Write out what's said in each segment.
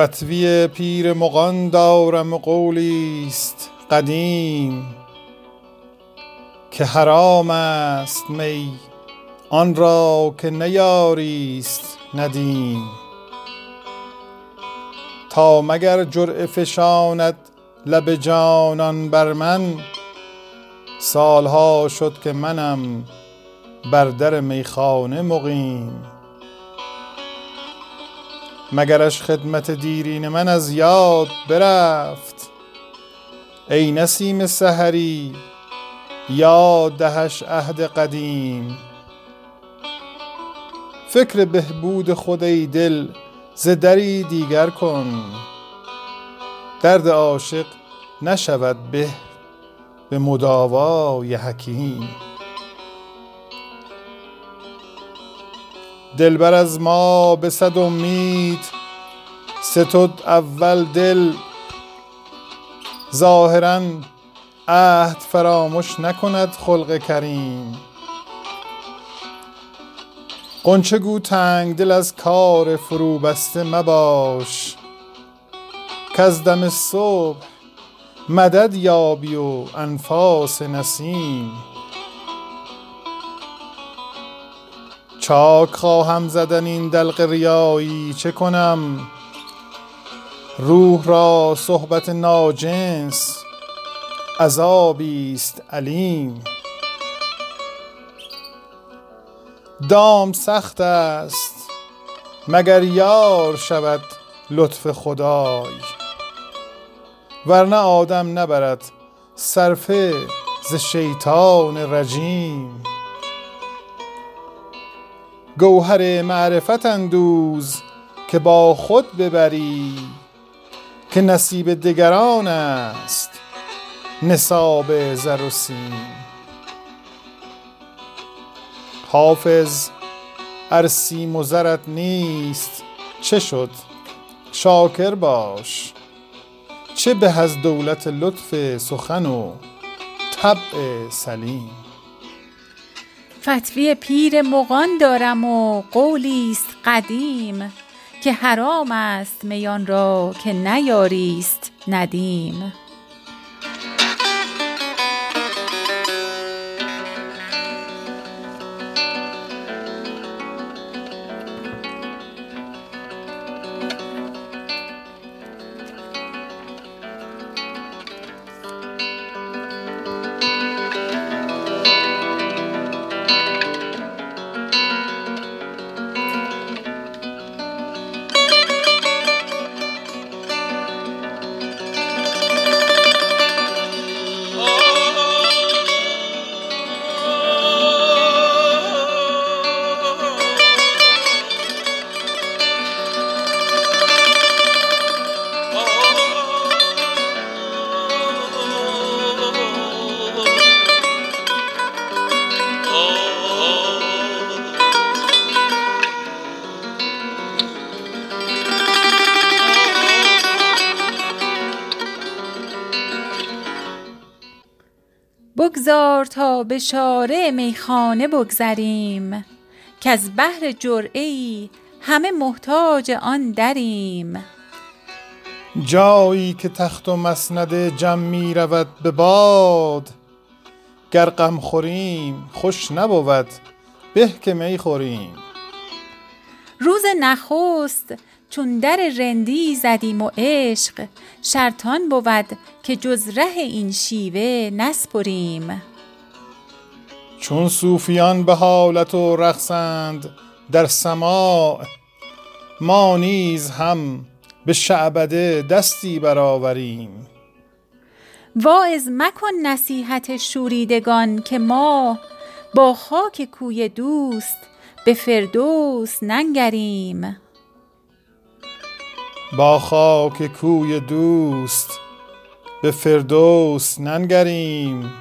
فتوی پیر مغان دارم و قولیست قدیم. که حرام است می آن را که نیاریست ندیم تا مگر جرعه فشاند لب جانان بر من سالها شد که منم بر در میخانه مقیم. مگرش خدمت دیرین من از یاد برفت. ای نسیم سحری یاد دهش عهد قدیم. فکر بهبود خود ای دل ز دری دیگر کن. درد عاشق نشود به به مداوای حکیم. دلبر از ما به صد امید. ستد اول دل ظاهرا عهد فراموش نکند خلق کریم. غنچه گو تنگ دل از کار فرو بسته مباش. کز دم صبح مدد یابی و انفاس نسیم. چاک خواهم زدن این دلق ریایی. چه کنم؟ روح را صحبت ناجنس عذابی است علیم. دام سخت است مگر یار شود لطف خدای. ورنه آدم نبرد صرفه ز شیطان رجیم. گوهر معرفت اندوز که با خود ببری که نصیب دگران است نصاب زر و سیم. حافظ ار سیم و زرت نیست چه شد؟ شاکر باش چه به از دولت لطف سخن و طبع سلیم؟ فتوی پیر مغان دارم و قولی است قدیم که حرام است میان را که نیاریست ندیم. بگذار تا به شارع میخانه بگذریم کز بهر جرعه ای همه محتاج آن دریم. جایی که تخت و مسند جم می رود به باد گر غم خوریم خوش نبود به که می خوریم. روز نخست چون در رندی زدیم و عشق شرط آن بود که جز ره این شیوه نسپریم. چون صوفیان به حالت و رقصند در سماع ما نیز هم به شعبده دستی برآوریم. واعظ مکن نصیحت شوریدگان که ما با خاک کوی دوست به فردوس ننگریم. با خاک کوی دوست به فردوس ننگریم.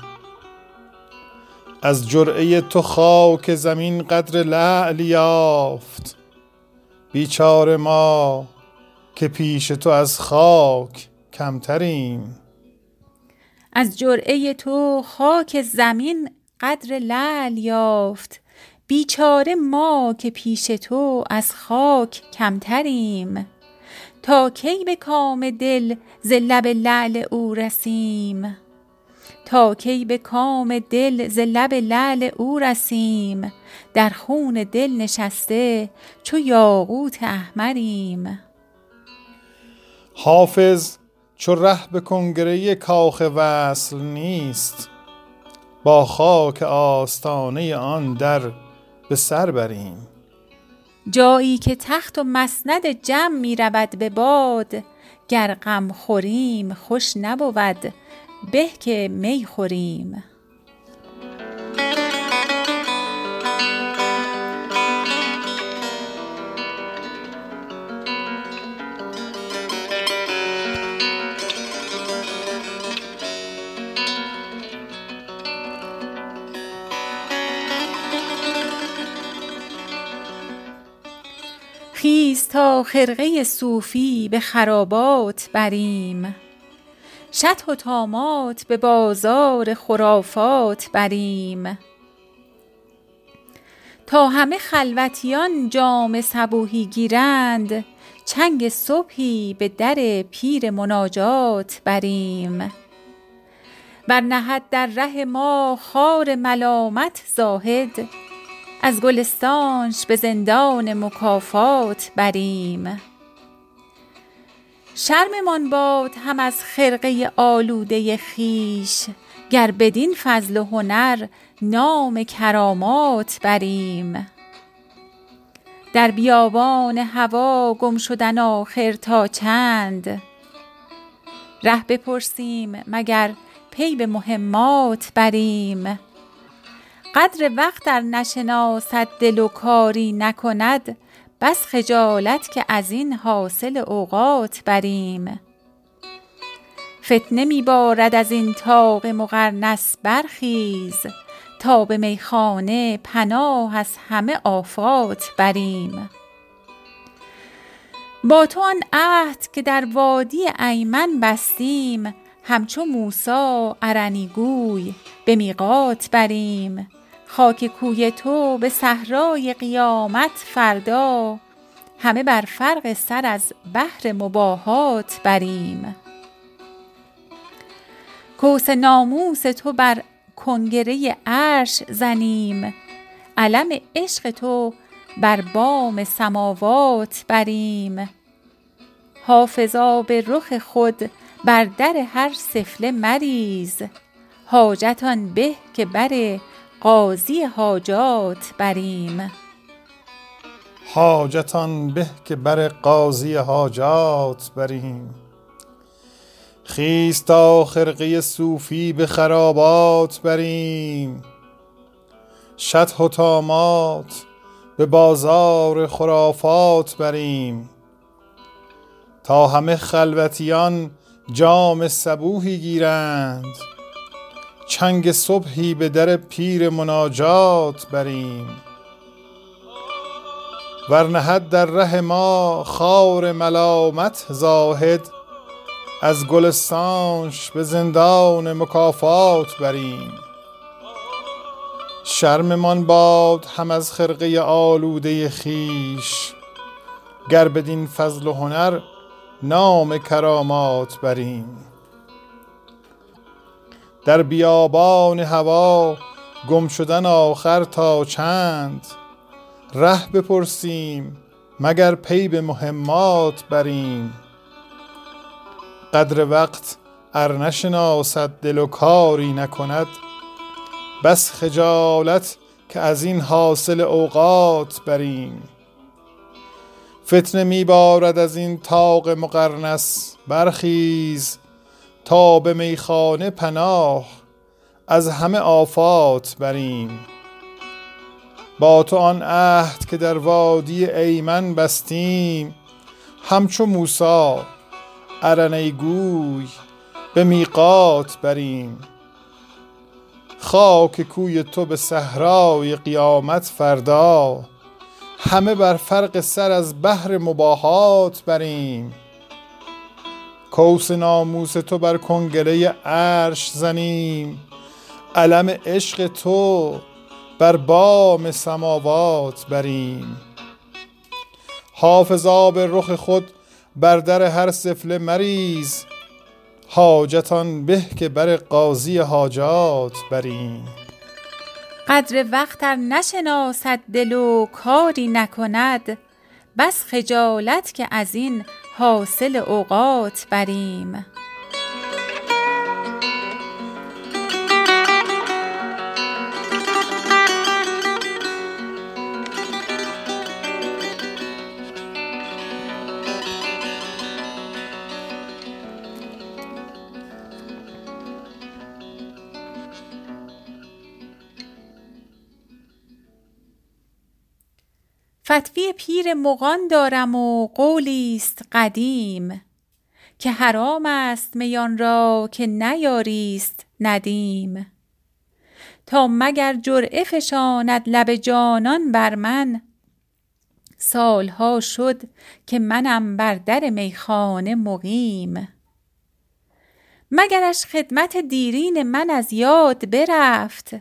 از جرعه تو خاک زمین قدر لعل یافت. بیچاره ما که پیش تو از خاک کمتریم. از جرعه تو خاک زمین قدر لعل یافت. بیچاره ما که پیش تو از خاک کمتریم. تا کی به کام دل ز لب لعل او رسیم؟ تا کی به کام دل ز لب لعل او رسیم؟ در خون دل نشسته چو یاقوت احمریم. حافظ چو ره به کنگره کاخ وصل نیست با خاک آستانه آن در به سر بریم. جایی که تخت و مسند جم می رود به باد گر غم خوریم خوش نبود به که می خوریم. خیز تا خرقه صوفی به خرابات بریم. شط و طامات به بازار خرافات بریم. تا همه خلوتیان جام صبوحی گیرند چنگ صبحی به در پیر مناجات بریم. ور نهد در ره ما خار ملامت زاهد از گلستانش به زندان مکافات بریم. شرممان باد هم از خرقه آلوده خویش گر بدین فضل و هنر نام کرامات بریم. در بیابان هوا گم شدن آخر تا چند؟ ره بپرسیم مگر پی به مهمات بریم؟ قدر وقت ار نشناسد دل و کاری نکند بس خجالت که از این حاصل اوقات بریم. فتنه می بارد از این طاق مقرنس برخیز تا به میخانه پناه از همه آفات بریم. با تو آن عهد که در وادی ایمن بستیم همچو موسی ارنی گوی به میقات بریم. خاک کوی تو به صحرای قیامت فردا. همه بر فرق سر از بهر مباهات بریم. کوس ناموس تو بر کنگره عرش زنیم. علم عشق تو بر بام سماوات بریم. حافظا به رخ خود بر در هر سفله مریز. حاجت آن به که بر قاضی حاجات بریم. حاجت آن به که بر قاضی حاجات بریم. خیز تا خرقه صوفی به خرابات بریم. شطح و طامات به بازار خرافات بریم. تا همه خلوتیان جام صبوحی گیرند. چنگ صبحی به در پیر مناجات بریم. ور نهد در ره ما خار ملامت زاهد از گلستانش به زندان مکافات بریم. شرممان باد هم از خرقه آلوده خویش گر بدین فضل و هنر نام کرامات بریم. در بیابان هوا گم شدن آخر تا چند؟ ره بپرسیم مگر پی به مهمات بریم؟ قدر وقت ار نشناسد دل و کاری نکند بس خجالت که از این حاصل اوقات بریم. فتنه می بارد از این طاق مقرنس برخیز تا به میخانه پناه از همه آفات بریم. با تو آن عهد که در وادی ایمن بستیم همچو موسی ارنه گوی به میقات بریم. خاک کوی تو به صحرای قیامت فردا همه بر فرق سر از بحر مباهات بریم. کوس ناموس تو بر کنگره عرش زنیم. علم عشق تو بر بام سماوات بریم. حافظا به رخ خود بر در هر سفله مریز. حاجتان به که بر قاضی حاجات بریم. قدر وقت ار نشناسد دل و کاری نکند. بس خجالت که از این حاصل اوقات بریم. فتوی پیر مغان دارم و قولی است قدیم. که حرام است میان را که نیاریست ندیم. تا مگر جرعه فشاند لب جانان بر من؟ سالها شد که منم بر در میخانه مقیم. مگرش خدمت دیرین من از یاد برفت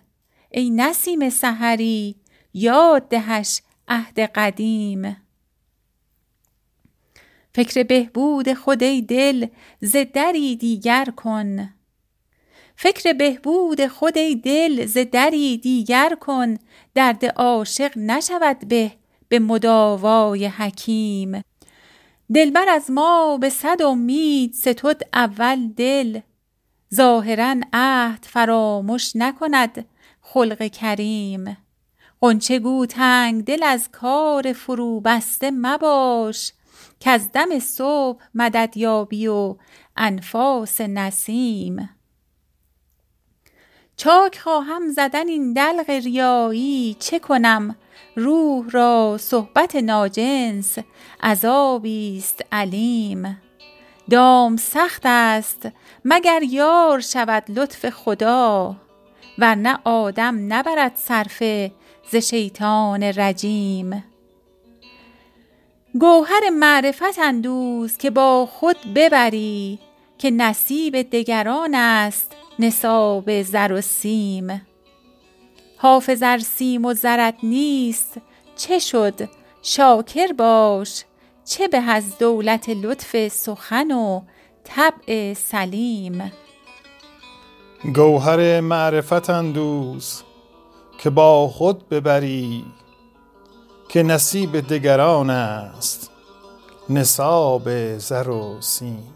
ای نسیم سحری یاد دهش عهد قدیم. فکر بهبود خود ای دل ز دری دیگر کن. فکر بهبود خود ای دل ز دری دیگر کن. درد عاشق نشود به به مداوای حکیم. دلبر از ما به صد امید ستد اول دل. ظاهرا عهد فرامش نکند خلق کریم. غنچه گو تنگ دل از کار فروبسته مباش کز دم صبح مدد یابی و انفاس نسیم. چاک خواهم زدن این دلق ریایی چه کنم؟ روح را صحبت ناجنس عذابی است علیم. دام سخت است مگر یار شود لطف خدا ورنه آدم نبرد صرفه ز شیطان رجیم. گوهر معرفت اندوز که با خود ببری که نصیب دگران است نصاب زر و سیم. حافظ ار سیم و زرت نیست چه شد؟ شاکر باش چه به از دولت لطف سخن و طبع سلیم. گوهر معرفت اندوز که با خود ببری که نصیب دگران است نصاب زر و سیم.